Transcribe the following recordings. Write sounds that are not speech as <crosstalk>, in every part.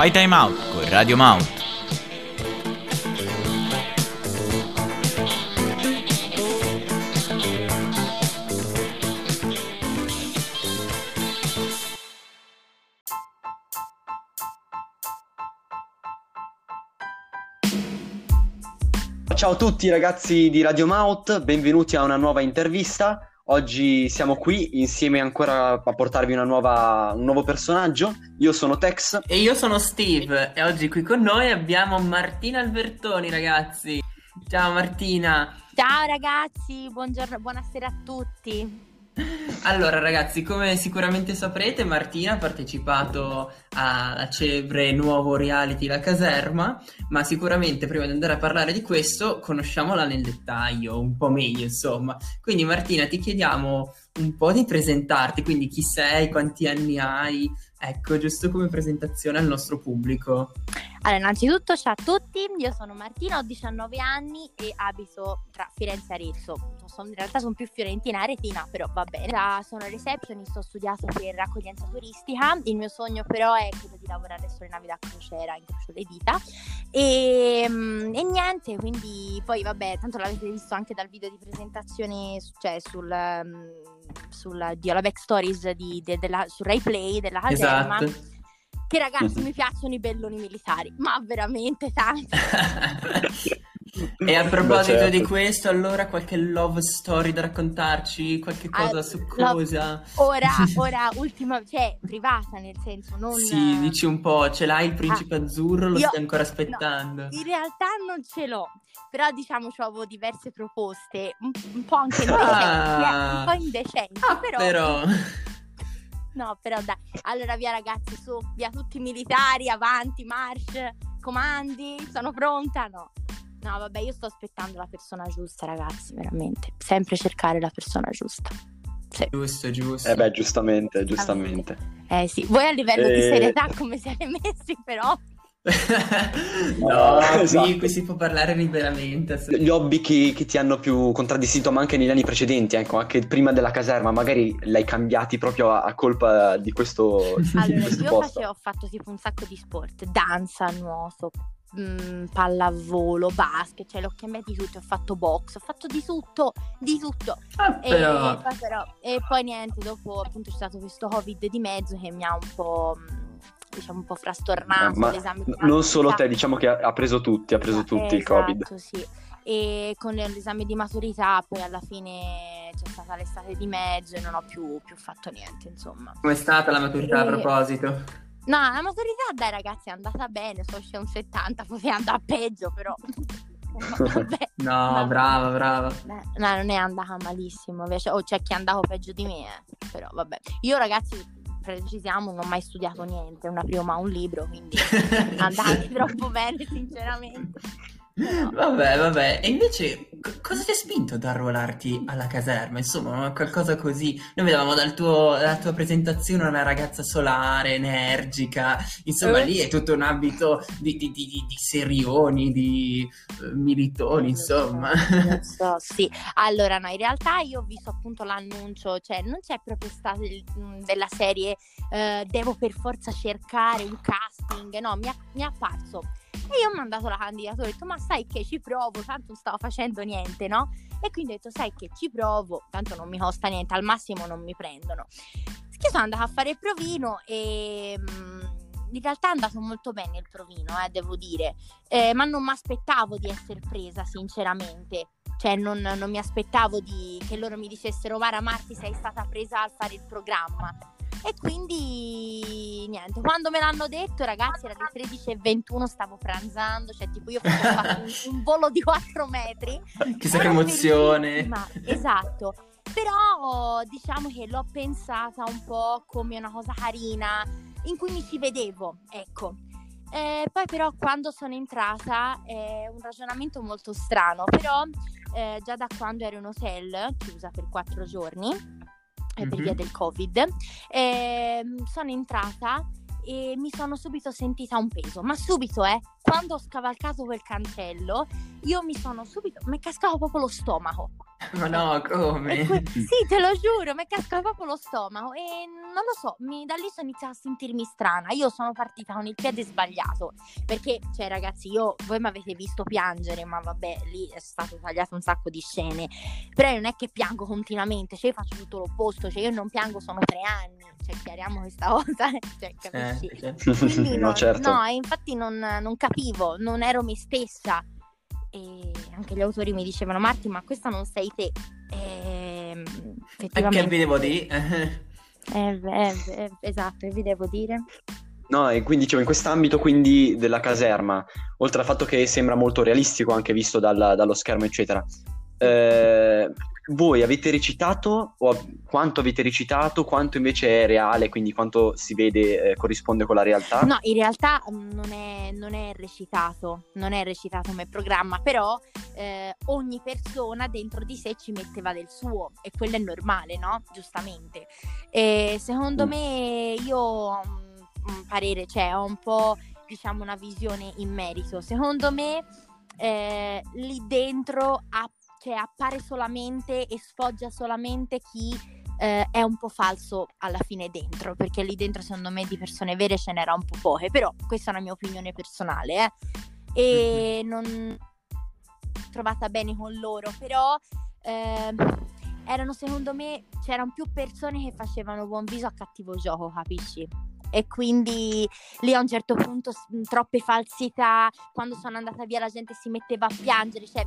Fai Time Out con Radio Mount. Ciao a tutti ragazzi di Radio Mount, benvenuti a una nuova intervista. Oggi siamo qui insieme ancora a portarvi nuova, un nuovo personaggio. Io sono Tex. E io sono Steve. E oggi qui con noi abbiamo Martina Albertoni, ragazzi. Ciao Martina. Ciao ragazzi, buongiorno, buonasera a tutti. Allora ragazzi, come sicuramente saprete, Martina ha partecipato al celebre nuovo reality La Caserma, ma sicuramente prima di andare a parlare di questo conosciamola nel dettaglio, un po' meglio insomma. Quindi Martina ti chiediamo un po' di presentarti, quindi chi sei, quanti anni hai, ecco, giusto come presentazione al nostro pubblico. Allora, innanzitutto ciao a tutti, io sono Martina, ho 19 anni e abito tra Firenze e Arezzo. in realtà sono più fiorentina e retina, però va bene. Sono receptionist, ho studiato per accoglienza turistica. Il mio sogno però è quello di lavorare sulle navi da crociera, incrocio le dita. E, mm, e, niente, quindi poi vabbè, tanto l'avete visto anche dal video di presentazione, cioè sul, mm, sul, di Back Stories di, de, della, su Ray Play della caserma. Esatto che ragazzi mhm. mi piacciono i belloni militari, ma veramente tanto. <laughs> e a proposito certo. di questo, allora qualche love story da raccontarci, qualche cosa uh, succosa? Ora, <laughs> ora, ultima, cioè privata nel senso, non... Sì, dici un po', ce l'hai il principe ah, azzurro, lo io, stai ancora aspettando? No, in realtà non ce l'ho, però diciamo avevo diverse proposte, un, un po' anche <laughs> indecenti, ah, un po' indecenti, ah, però... però... <laughs> No, però dai. Allora via ragazzi, su, via tutti i militari, avanti, march, comandi, sono pronta? No. No, vabbè, io sto aspettando la persona giusta, ragazzi, veramente. Sempre cercare la persona giusta. Sì. Giusto, giusto. Eh beh, giustamente, giustamente. Eh sì, voi a livello e... di serietà come siete messi, però <laughs> no, esatto. qui, qui, si può parlare liberamente. Gli hobby che, che, ti hanno più contraddistinto, ma anche negli anni precedenti, ecco, anche prima della caserma, magari l'hai cambiati proprio a, a colpa di questo. Allora, di questo io facevo, ho fatto tipo un sacco di sport, danza, nuoto, mh, pallavolo, basket, cioè l'ho cambiato di tutto, ho fatto box, ho fatto di tutto, di tutto. Ah, e, però... E, però, e, poi niente, dopo appunto c'è stato questo covid di mezzo che mi ha un po' diciamo un po' frastornato. Ma l'esame di non solo te, diciamo che ha preso tutti, ha preso tutti esatto, il Covid. Sì. E con l'esame di maturità poi alla fine c'è stata l'estate di mezzo e non ho più, più fatto niente, insomma. Com'è stata la maturità e... a proposito? No, la maturità, dai ragazzi, è andata bene, so c'è un 70, poteva andare peggio, però... Vabbè, <laughs> no, brava, brava. No, non è andata malissimo, invece, oh, c'è chi è andato peggio di me, eh. però vabbè. Io ragazzi precisiamo, non ho mai studiato niente, una prima un libro, quindi <laughs> andate troppo bene, sinceramente. Vabbè, vabbè. E invece, c- cosa ti ha spinto ad arruolarti alla caserma? Insomma, qualcosa così. Noi vedevamo dal tuo, dalla tua presentazione una ragazza solare, energica. Insomma, eh. lì è tutto un abito di, di, di, di serioni, di uh, militoni, insomma. <laughs> So, sì. Allora, no, in realtà io ho visto appunto l'annuncio, cioè non c'è proprio stato il, della serie uh, devo per forza cercare un casting, no, mi, mi è apparso e io ho mandato la candidatura, ho detto ma sai che ci provo, tanto non stavo facendo niente, no? E quindi ho detto sai che ci provo, tanto non mi costa niente, al massimo non mi prendono. Che sono andata a fare il provino e mm, in realtà è andato molto bene il provino, eh, devo dire, eh, ma non mi aspettavo di essere presa, sinceramente. Cioè, non, non mi aspettavo di, che loro mi dicessero: Mara Marti, sei stata presa al fare il programma. E quindi niente, quando me l'hanno detto, ragazzi, era le 13.21, stavo pranzando, cioè tipo io ho fatto <laughs> un, un, volo di 4 metri. Chissà che emozione. Esatto. Però diciamo che l'ho pensata un po' come una cosa carina in cui mi ci vedevo, ecco. Eh, poi però quando sono entrata è un ragionamento molto strano, però eh, già da quando ero in hotel, chiusa per quattro giorni, mm-hmm. per via del covid, eh, sono entrata e mi sono subito sentita un peso, ma subito, eh, quando ho scavalcato quel cancello, io mi sono subito, mi cascava proprio lo stomaco. Ma no, come? Que- sì, te lo giuro, mi cascava proprio lo stomaco e non lo so, mi, da lì sono iniziata a sentirmi strana. Io sono partita con il piede sbagliato perché, cioè, ragazzi, io voi mi avete visto piangere, ma vabbè, lì è stato tagliato un sacco di scene. Però non è che piango continuamente, cioè, io faccio tutto l'opposto, cioè, io non piango, sono tre anni, cioè, chiariamo questa <laughs> cosa, cioè, capisci? Eh, cioè. Quindi <laughs> no, certo. no, e infatti non, non capivo, non ero me stessa. E anche gli autori mi dicevano, Marti, ma questa non sei te. Ehm, E effettivamente. che vi devo dire? Eh, eh, eh, esatto, e vi devo dire. No, e quindi dicevo, in quest'ambito quindi della caserma, oltre al fatto che sembra molto realistico anche visto dal- dallo schermo, eccetera, eh, voi avete recitato o quanto avete recitato, quanto invece è reale, quindi quanto si vede eh, corrisponde con la realtà? No, in realtà mm, non è, non è recitato, non è recitato come programma, però eh, ogni persona dentro di sé ci metteva del suo e quello è normale, no? Giustamente. E secondo Mm. me io ho un, un parere, cioè ho un po' diciamo una visione in merito. Secondo me eh, lì dentro ha- cioè, appare solamente e sfoggia solamente chi eh, è un po' falso alla fine dentro, perché lì dentro secondo me di persone vere ce n'era un po' poche, però questa è una mia opinione personale, eh. E non trovata bene con loro, però ehm, erano secondo me c'erano più persone che facevano buon viso a cattivo gioco, capisci? E quindi lì a un certo punto troppe falsità, quando sono andata via la gente si metteva a piangere, cioè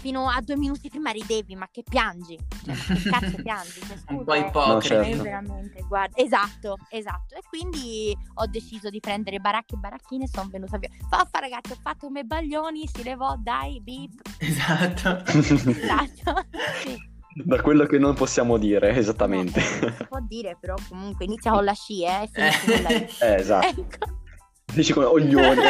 fino a due minuti prima ridevi, ma che piangi? Cioè, ma che cazzo <laughs> piangi? Cioè, Un scusa, po' eh. ipocrita. No, certo. Guarda, esatto, esatto. E quindi ho deciso di prendere baracche e baracchine e sono venuta via. Faffa ragazzi, ho fatto come baglioni, si levò, dai, bip, Esatto. <laughs> esatto. Sì, Da quello che non possiamo dire, esattamente. no, si può dire, però comunque inizia con la sci, eh, e finisce con la I. Eh, esatto. <laughs> Ecco. Dici come oglione.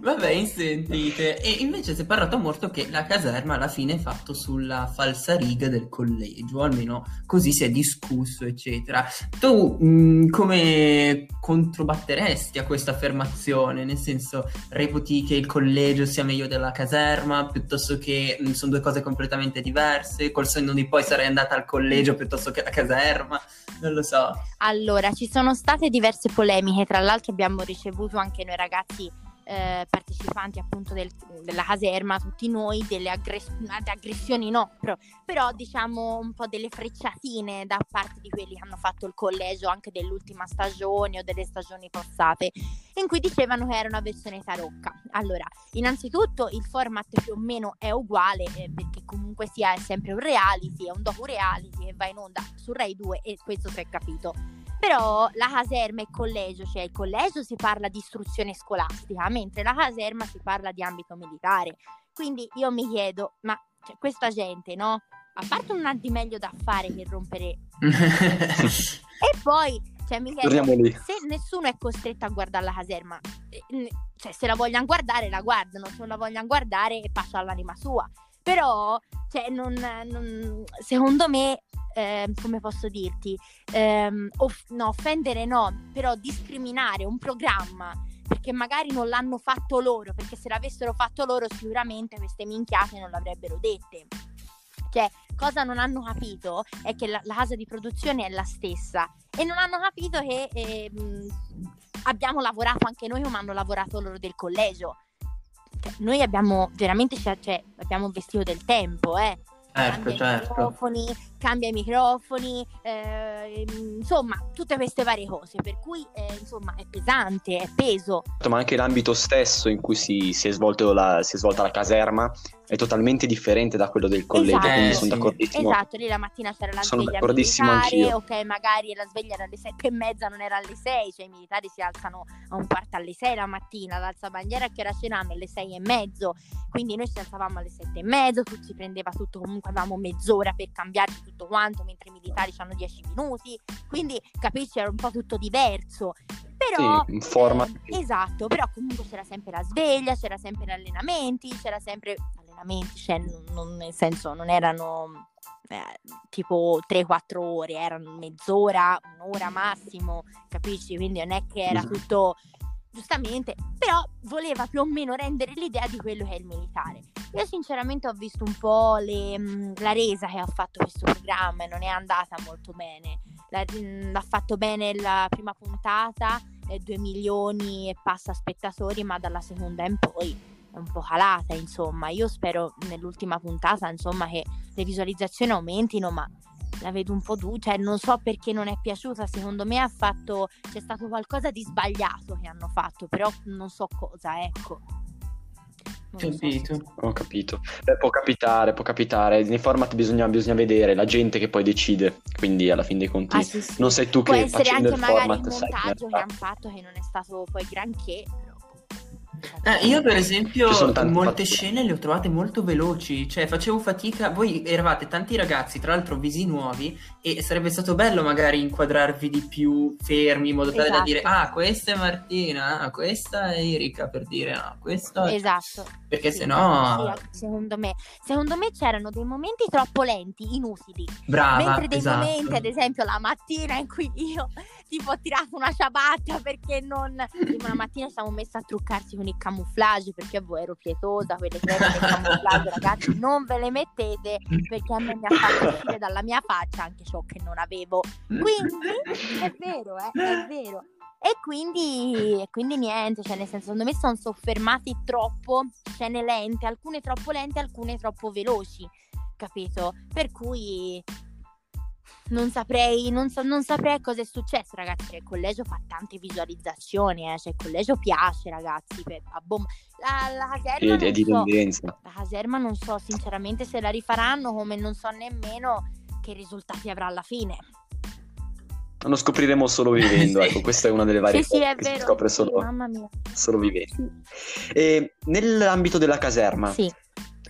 Vabbè, sentite. E invece si è parlato molto che la caserma alla fine è fatto sulla falsariga del collegio, almeno così si è discusso, eccetera. Tu mh, come controbatteresti a questa affermazione? Nel senso, reputi che il collegio sia meglio della caserma, piuttosto che mh, sono due cose completamente diverse? Col senno di poi sarei andata al collegio piuttosto che alla caserma? Non lo so. Allora, ci sono state diverse polemiche, tra l'altro abbiamo ricevuto anche noi ragazzi eh, partecipanti appunto del- della caserma, tutti noi, delle aggress- aggressioni no, però, però diciamo un po' delle frecciatine da parte di quelli che hanno fatto il collegio anche dell'ultima stagione o delle stagioni passate, in cui dicevano che era una versione tarocca. Allora, innanzitutto il format più o meno è uguale eh, perché comunque sia sempre un reality, è un docu reality e va in onda su Rai 2 e questo si è capito. Però la caserma il collegio, cioè il collegio si parla di istruzione scolastica, mentre la caserma si parla di ambito militare. Quindi io mi chiedo, ma cioè, questa gente, no? A parte non ha di meglio da fare che rompere. <laughs> E poi, cioè, mi chiedo, se nessuno è costretto a guardare la caserma, cioè se la vogliono guardare la guardano, se non la vogliono guardare passa all'anima sua. Però, cioè, non, non- secondo me, ehm, come posso dirti, ehm, off- no, offendere no, però discriminare un programma perché magari non l'hanno fatto loro, perché se l'avessero fatto loro sicuramente queste minchiate non l'avrebbero dette. Cioè, cosa non hanno capito è che la, la casa di produzione è la stessa e non hanno capito che ehm, abbiamo lavorato anche noi come hanno lavorato loro del collegio. Cioè, noi abbiamo veramente cioè, cioè, abbiamo vestito del tempo, eh. Certo, certo. microfoni, cambia i microfoni, eh, insomma, tutte queste varie cose. Per cui, eh, insomma, è pesante, è peso. Ma anche l'ambito stesso in cui si, si è, svolto la, si è svolta la caserma è totalmente differente da quello del collegio, Esatto. quindi Eh, sono sì. d'accordissimo. Esatto, lì la mattina c'era la Sono sveglia d'accordissimo militare, ok, magari la sveglia era alle sette e mezza, non era alle sei, cioè i militari si alzano a un quarto alle sei la mattina, l'alzabandiera che era cenando alle sei e mezzo, quindi noi ci alzavamo alle sette e mezzo, tu si prendeva tutto, comunque avevamo mezz'ora per cambiarci tutto quanto, mentre i militari hanno dieci minuti, quindi capisci, era un po' tutto diverso. Però, Sì, un format. eh, esatto, però comunque c'era sempre la sveglia, c'era sempre gli allenamenti, c'era sempre allenamenti, cioè non, non- nel senso non erano eh, tipo 3-4 ore, erano mezz'ora, un'ora massimo, capisci? Quindi non è che era tutto giustamente, però voleva più o meno rendere l'idea di quello che è il militare. Io sinceramente ho visto un po' le, mm, la resa che ha fatto questo programma e non è andata molto bene. La, mm, l'ha fatto bene la prima puntata, eh, 2 milioni e passa spettatori, ma dalla seconda in poi è un po' calata, insomma. Io spero nell'ultima puntata, insomma, che le visualizzazioni aumentino, ma la vedo un po' du, cioè non so perché non è piaciuta, secondo me ha fatto c'è stato qualcosa di sbagliato che hanno fatto, però non so cosa, ecco. Capito. So. Ho capito. Beh, può capitare, può capitare. Nei format bisogna, bisogna, vedere la gente che poi decide. Quindi, alla fine dei conti, ah, sì, sì. non sei tu può che essere facendo anche il magari format il sai montaggio che hanno fatto che non è stato poi granché. Eh, io per esempio molte fatture. scene le ho trovate molto veloci, cioè facevo fatica, voi eravate tanti ragazzi, tra l'altro visi nuovi e sarebbe stato bello magari inquadrarvi di più fermi in modo tale esatto. da dire ah questa è Martina, ah, questa è Erika per dire ah questo è... Esatto. Perché sì, sennò... Sì, secondo me. Secondo me c'erano dei momenti troppo lenti, inutili. Brava, Mentre dei esatto. momenti, ad esempio, la mattina in cui io tipo ho tirato una ciabatta perché non. Una mattina siamo messa a truccarsi con il camouflage perché voi ero pietosa, quelle creme del camouflage, <laughs> ragazzi, non ve le mettete perché a me mi ha fatto uscire dalla mia faccia anche ciò che non avevo. Quindi è vero, eh, è vero. E quindi, e quindi niente, cioè nel senso, secondo me sono soffermati troppo, scene lente, alcune troppo lente, alcune troppo veloci, capito? Per cui non saprei, non, so, non saprei cosa è successo, ragazzi. Cioè, il collegio fa tante visualizzazioni, eh. cioè, il collegio piace, ragazzi. Per, a bom- la, la caserma È, di non so, tendenza. la caserma non so sinceramente se la rifaranno, come non so nemmeno che risultati avrà alla fine. Lo scopriremo solo vivendo, Sì. <laughs> ecco, questa è una delle varie Sì, sì, cose è che si vero. scopre sì, solo, mamma mia. solo vivendo. Sì. E nell'ambito della caserma, Sì.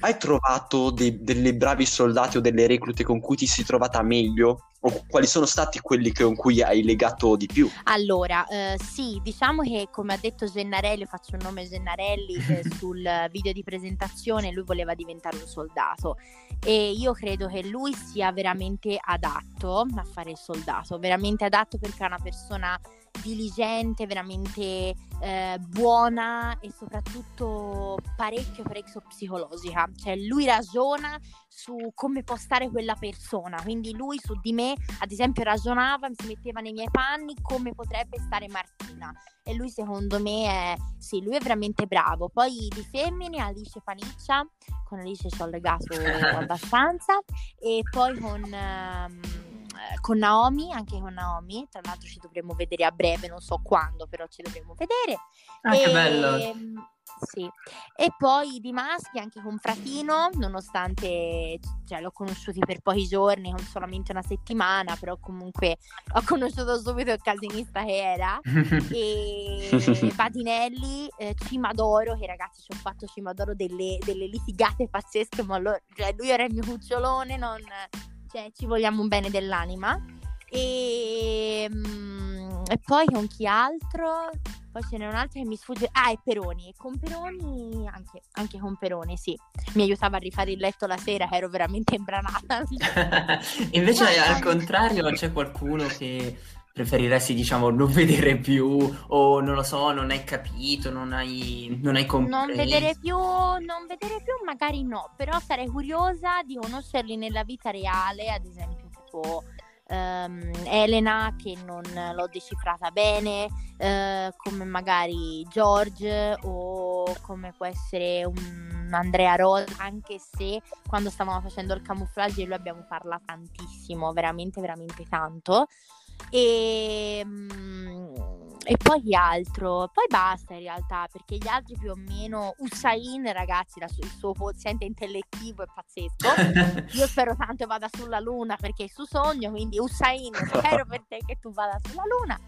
Hai trovato dei, delle bravi soldati o delle reclute con cui ti sei trovata meglio? O quali sono stati quelli con cui hai legato di più? Allora, eh, sì, diciamo che come ha detto Gennarelli, faccio il nome Gennarelli, eh, <laughs> sul video di presentazione lui voleva diventare un soldato e io credo che lui sia veramente adatto a fare il soldato, veramente adatto perché è una persona diligente, veramente eh, buona e soprattutto parecchio parecchio psicologica, cioè lui ragiona su come può stare quella persona, quindi lui su di me ad esempio ragionava, si metteva nei miei panni come potrebbe stare Martina. E lui secondo me è, sì, lui è veramente bravo. Poi di femmine Alice Paniccia, con Alice ci ho legato <laughs> abbastanza. E poi con, ehm, con Naomi, anche con Naomi, tra l'altro ci dovremmo vedere a breve, non so quando, però ci dovremo vedere. Ah, che E- bello. Sì, e poi di maschi anche con Fratino, nonostante cioè, l'ho conosciuti per pochi giorni, con solamente una settimana, però comunque ho conosciuto subito il casinista che era. <laughs> E Badinelli, eh, Cimadoro, che ragazzi ci ho fatto Cimadoro delle, delle litigate pazzesche, ma lo- cioè, lui era il mio cucciolone, non, cioè, ci vogliamo un bene dell'anima. E, mm, e poi con chi altro? Poi ce n'è un altro che mi sfugge. Ah, è Peroni. E con Peroni, anche, anche con Peroni, sì. Mi aiutava a rifare il letto la sera, che ero veramente imbranata. <laughs> Invece <laughs> al contrario c'è qualcuno che preferiresti diciamo non <laughs> vedere più o non lo so, non hai capito, non hai, non hai compreso. Non vedere più, non vedere più, magari no, però sarei curiosa di conoscerli nella vita reale, ad esempio tipo ehm, Elena che non l'ho decifrata bene, eh, come magari George o come può essere un Andrea Roll, anche se quando stavamo facendo il camouflage lui abbiamo parlato tantissimo, veramente veramente tanto. E, mm, e poi chi altro? Poi basta in realtà, perché gli altri più o meno Usain, ragazzi, la su- il suo quoziente intellettivo è pazzesco. <laughs> Io spero tanto vada sulla luna perché è il suo sogno, quindi Usain, spero per te che tu vada sulla luna.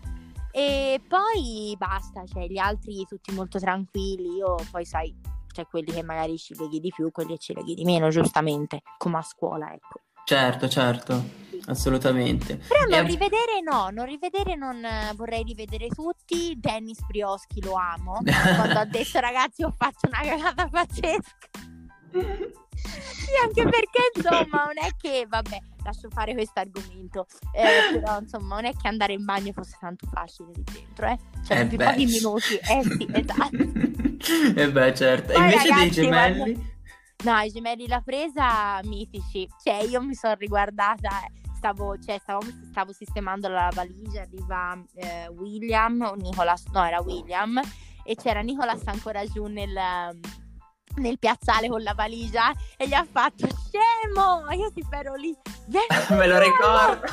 E poi basta, cioè gli altri tutti molto tranquilli, io poi sai, c'è quelli che magari ci leghi di più, quelli che ci leghi di meno, giustamente, come a scuola, ecco. Certo, certo, assolutamente. Però E- non rivedere no, non rivedere non eh, vorrei rivedere tutti. Dennis Brioschi lo amo. <laughs> Quando ha detto ragazzi ho fatto una cagata pazzesca. sì, anche perché insomma non è che, vabbè, lascio fare questo argomento, eh, però insomma non è che andare in bagno fosse tanto facile lì dentro, eh? Cioè, Eh più beh. pochi minuti, eh sì, <laughs> esatto. E beh, certo. E Poi, invece dei ragazzi, gemelli? No, i gemelli la presa mitici. Cioè, io mi sono riguardata, eh, stavo, cioè, stavo, stavo sistemando la valigia, arriva eh, William, o Nicolas, no, era William, e c'era Nicolas ancora giù nel, nel piazzale con la valigia e gli ha fatto scemo! Io ti ero lì. "Vieni Me lo uno!" ricordo.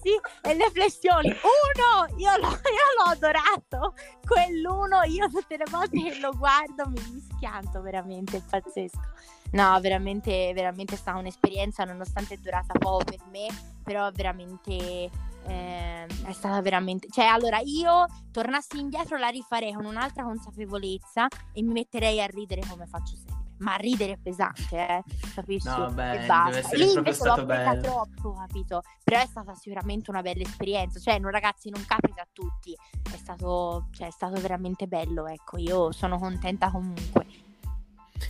Sì, e le flessioni. Uno! Io l'ho, io l'ho adorato. Quell'uno, io tutte le volte che lo guardo mi, mi schianto veramente, è pazzesco. No, veramente, veramente è stata un'esperienza, nonostante è durata poco per me, però veramente ehm, è stata veramente. Cioè, allora io tornassi indietro la rifarei con un'altra consapevolezza e mi metterei a ridere come faccio sempre. Ma a ridere pesante, eh, capisci? No, beh, e basta. Lì invece l'ho bello. troppo, capito? Però è stata sicuramente una bella esperienza. Cioè, no, ragazzi, non capita a tutti. È stato, cioè, è stato veramente bello, ecco. Io sono contenta comunque.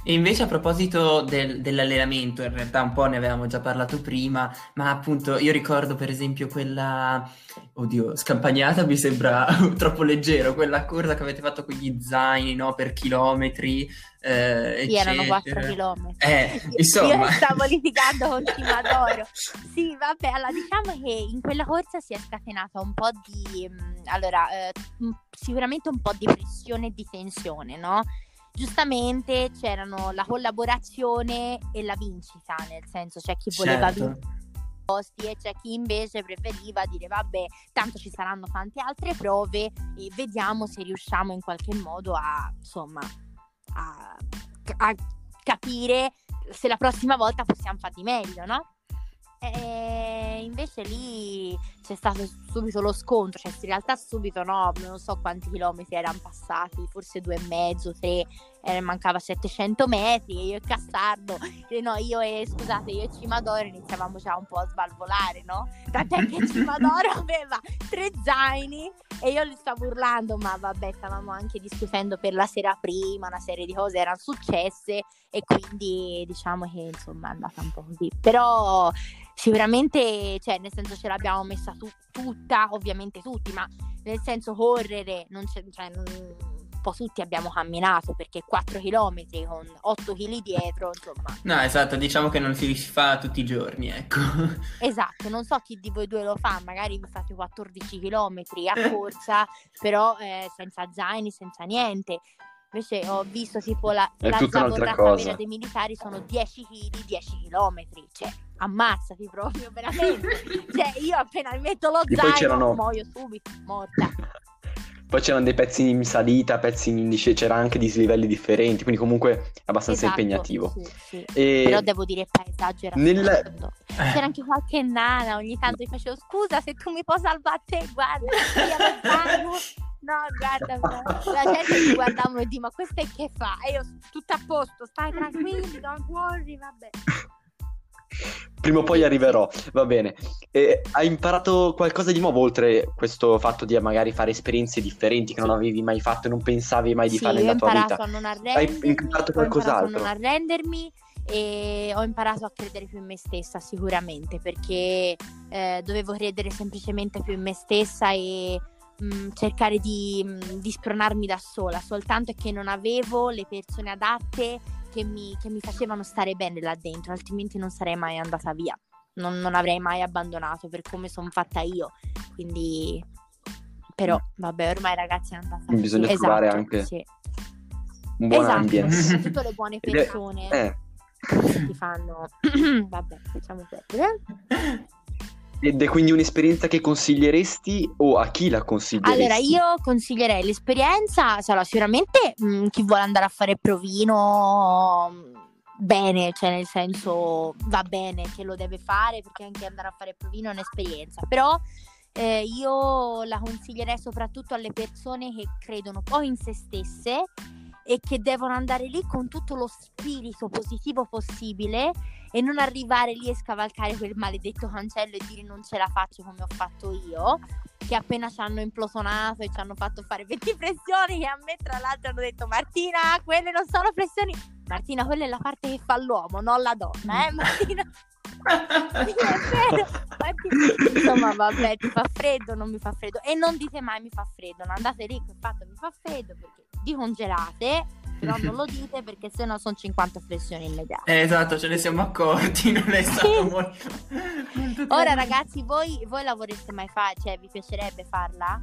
E invece a proposito del- dell'allenamento, in realtà un po' ne avevamo già parlato prima, ma appunto io ricordo per esempio quella, oddio, scampagnata mi sembra <laughs> troppo leggero, quella corsa che avete fatto con gli zaini, no, per chilometri, eh, Sì, erano 4 eccetera. chilometri. Eh, Io- insomma. Io <laughs> stavo litigando con Cimadoro. <laughs> Sì, vabbè, allora diciamo che in quella corsa si è scatenata un po' di... mh, allora, eh, sicuramente un po' di pressione e di tensione, no? Giustamente c'erano la collaborazione e la vincita, nel senso c'è chi voleva Certo. vincere posti e c'è chi invece preferiva dire vabbè, tanto ci saranno tante altre prove e vediamo se riusciamo in qualche modo a, insomma, a, a capire se la prossima volta possiamo fare di meglio, no? E invece lì c'è stato subito lo scontro, cioè in realtà subito no, non so quanti chilometri erano passati, forse due e mezzo, tre, eh, mancava 700 metri e io e Cassardo, eh, no io e scusate io e Cimadoro iniziavamo già un po' a svalvolare, no? Tant'è che <laughs> Cimadoro aveva tre zaini e io gli stavo urlando, ma vabbè stavamo anche discutendo per la sera prima, una serie di cose erano successe e quindi diciamo che insomma è andata un po' così, però sicuramente, cioè, nel senso ce l'abbiamo messa tu- tutta, ovviamente tutti, ma nel senso correre, non c'è, cioè, non- un po' tutti abbiamo camminato perché 4 km con 8 kg dietro, insomma, No, esatto, diciamo che non si fa tutti i giorni, ecco. <laughs> esatto, non so chi di voi due lo fa, magari vi fate 14 km a corsa, <laughs> però eh, senza zaini, senza niente. Invece ho visto tipo la, È la zavorrata vera dei militari sono 10 kg, 10 km, cioè ammazzati proprio <laughs> veramente. cioè io appena mi metto lo E poi zaino c'erano- muoio subito, morta. <laughs> Poi c'erano dei pezzi in salita, pezzi in discesa, c'era anche dislivelli differenti, quindi comunque abbastanza Esatto, impegnativo. sì, sì. E Però devo dire paesaggio era Nel-. C'era anche qualche nana, ogni tanto gli facevo scusa se tu mi puoi salvare te, guarda. No, guarda, la gente mi guardava e dice ma questa è che fa? E io tutto a posto, stai tranquilli, non corri, vabbè. Prima o poi arriverò, va bene. E hai imparato qualcosa di nuovo oltre questo fatto di magari fare esperienze differenti che non avevi mai fatto e non pensavi mai di Sì, fare ho nella tua vita? Hai imparato ho qualcos'altro? imparato a non arrendermi e ho imparato a credere più in me stessa sicuramente perché eh, dovevo credere semplicemente più in me stessa e mh, cercare di, mh, di spronarmi da sola, soltanto che non avevo le persone adatte che mi, che mi facevano stare bene là dentro, altrimenti non sarei mai andata via, non, non avrei mai abbandonato per come sono fatta io, quindi però vabbè ormai ragazzi è andata. Bisogna trovare Esatto, anche sì. Un buon esatto, ambience. <laughs> soprattutto le buone <laughs> Ed è- persone Eh, ti fanno <clears throat> vabbè facciamo perdere <laughs> ed è quindi un'esperienza che consiglieresti o a chi la consiglieresti? allora io consiglierei l'esperienza allora, sicuramente mh, chi vuole andare a fare provino mh, bene cioè nel senso va bene che lo deve fare perché anche andare a fare provino è un'esperienza però eh, io la consiglierei soprattutto alle persone che credono poi in se stesse e che devono andare lì con tutto lo spirito positivo possibile e non arrivare lì e scavalcare quel maledetto cancello e dire non ce la faccio come ho fatto io, che appena ci hanno implosionato e ci hanno fatto fare 20 flessioni che a me tra l'altro hanno detto Martina, quelle non sono flessioni, Martina, quella è la parte che fa l'uomo, non la donna, eh Martina? Infatti, <laughs> insomma, vabbè, ti fa freddo, non mi fa freddo. E non dite mai mi fa freddo, non andate lì che fatto mi fa freddo perché vi congelate, però non lo <laughs> dite perché sennò sono 50 flessioni immediate. Eh, esatto, ce ne siamo accorti, <laughs> non è stato molto... molto Ora ragazzi, voi, voi la vorreste mai fare? Cioè, vi piacerebbe farla?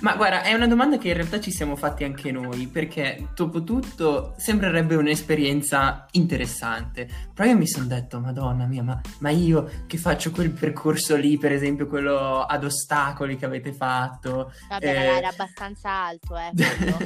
Ma guarda, è una domanda che in realtà ci siamo fatti anche noi, perché dopo tutto sembrerebbe un'esperienza interessante. Però io mi sono detto, madonna mia, ma, ma io che faccio quel percorso lì, per esempio quello ad ostacoli che avete fatto... Vabbè, Eh. era abbastanza alto, eh. Quello.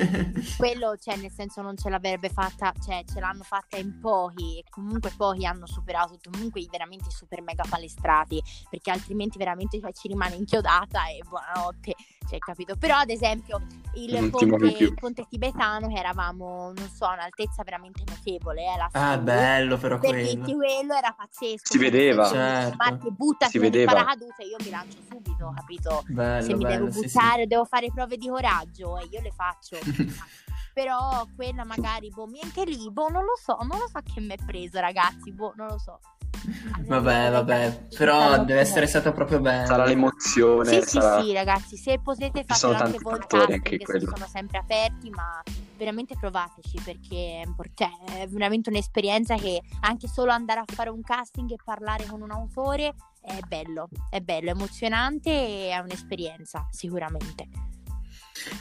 <laughs> quello, cioè, nel senso non ce l'avrebbe fatta, cioè, ce l'hanno fatta in pochi e comunque pochi hanno superato, comunque i veramente super mega palestrati, perché altrimenti veramente cioè, ci rimane inchiodata e buonanotte, cioè, capito? Però, ad esempio, il, ponte, il ponte tibetano, che eravamo, non so, a un'altezza veramente notevole, eh, lassù. ah, bello però Per quello. quello era pazzesco. Si vedeva. Certo. Marti, buttati Si vedeva. paracadute e io mi lancio subito, capito? Bello, Se mi bello, devo sì, sì. buttare, devo fare prove di coraggio e io le faccio. <laughs> Però quella magari, boh, mi- anche lì, boh, non lo so, non lo so che mi è preso, ragazzi, boh, non lo so. <laughs> Vabbè, vabbè, però deve essere stato proprio bello. Sarà l'emozione, Sì, sì, sarà... sì, ragazzi, se potete fatelo anche voi il fattori casting, anche che quello. sono sempre aperti, ma veramente provateci perché cioè, è veramente un'esperienza che anche solo andare a fare un casting e parlare con un autore è bello, è bello, è emozionante e è un'esperienza, sicuramente.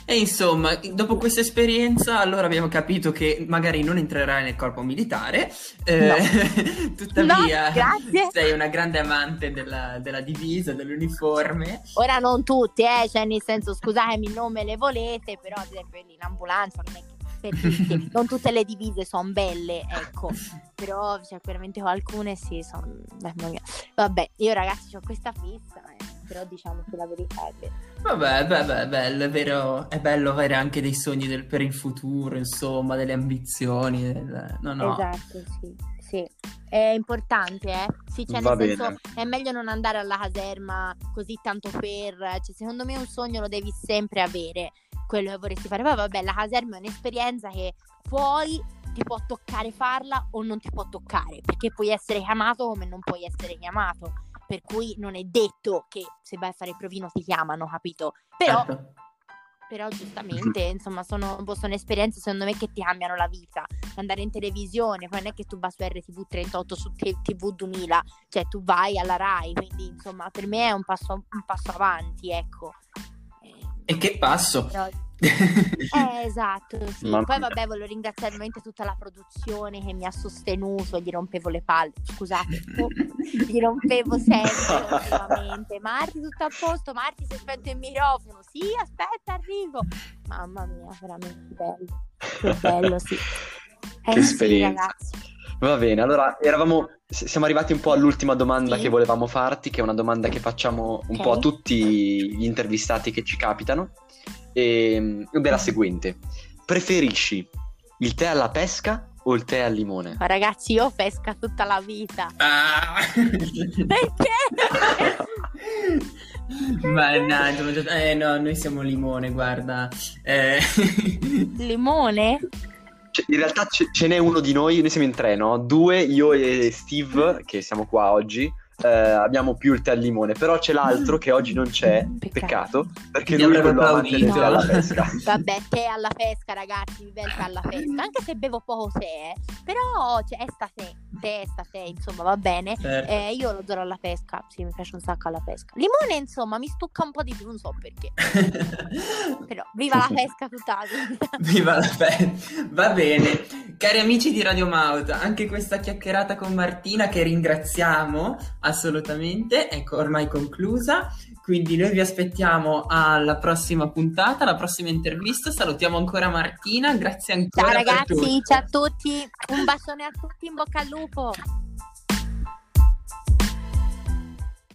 E insomma, dopo questa esperienza, allora abbiamo capito che magari non entrerai nel corpo militare, eh, <laughs> tuttavia No, sei una grande amante della, della divisa, dell'uniforme. Ora non tutte, eh, cioè nel senso scusatemi, non me le volete, però ad esempio in ambulanza non è che <laughs> non tutte le divise sono belle, ecco. Però c'è veramente alcune sì, sono Vabbè, io ragazzi ho questa fissa, eh, però diciamo che la verità è vera. Vabbè, beh, beh, bello, è vero, è bello avere anche dei sogni del- per il futuro, insomma, delle ambizioni. del- No, no. Esatto, sì, sì. È importante, eh? Sì, cioè nel senso bene. è meglio non andare alla caserma così tanto per, cioè secondo me un sogno lo devi sempre avere, quello che vorresti fare. Poi vabbè, la caserma è un'esperienza che puoi ti può toccare farla o non ti può toccare, perché puoi essere chiamato come non puoi essere chiamato. Per cui non è detto che se vai a fare il provino ti chiamano, capito? Però Certo. però giustamente, insomma, sono, boh, sono esperienze secondo me che ti cambiano la vita. Andare in televisione, poi non è che tu vai su RTV 38 su TV 2000, cioè tu vai alla Rai, quindi insomma, per me è un passo, un passo avanti, ecco. E che passo? però- eh, <laughs> esatto, sì. Poi vabbè, voglio ringraziare veramente tutta la produzione che mi ha sostenuto, gli rompevo le palle, scusate, oh, <laughs> gli rompevo sempre ultimamente. Marti, tutto a posto, Marti si è spento il microfono, sì, aspetta, arrivo. Mamma mia, veramente bello, che bello, sì. <laughs> Eh, Che sì, esperienza. ragazzi. Va bene, allora eravamo, siamo arrivati un po' all'ultima domanda Sì. che volevamo farti, che è una domanda che facciamo un Ok. po' a tutti gli intervistati che ci capitano, e, ed è la seguente. Preferisci il tè alla pesca o il tè al limone? Ma ragazzi, io pesca tutta la vita. Ah! <laughs> Perché? <laughs> Mannaggia, eh no, noi siamo limone, guarda. Eh, <laughs> Limone? Cioè, in realtà ce, ce n'è uno di noi, noi siamo in tre, no? Due, io e Steve, che siamo qua oggi, eh, abbiamo più il tè al limone, però c'è l'altro che oggi non c'è, peccato, perché Ti lui è avrebbe quello amante del tè alla <laughs> pesca. Vabbè, tè alla pesca, ragazzi, il tè alla pesca. Anche se bevo poco tè, eh, però cioè, è sta tè, tè, sta tè, insomma, va bene. certo. Eh, io lo do alla pesca, sì, mi piace un sacco alla pesca. Limone, insomma, mi stucca un po' di più, non so perché. <laughs> Però, viva la pesca tutta la <laughs> vita. Viva la festa! Va bene, cari amici di Radio Maut, anche questa chiacchierata con Martina che ringraziamo assolutamente, ecco ormai conclusa. Quindi noi vi aspettiamo alla prossima puntata, alla prossima intervista. Salutiamo ancora Martina, grazie ancora Ciao ragazzi, ciao a tutti, un bacione a tutti, in bocca al lupo.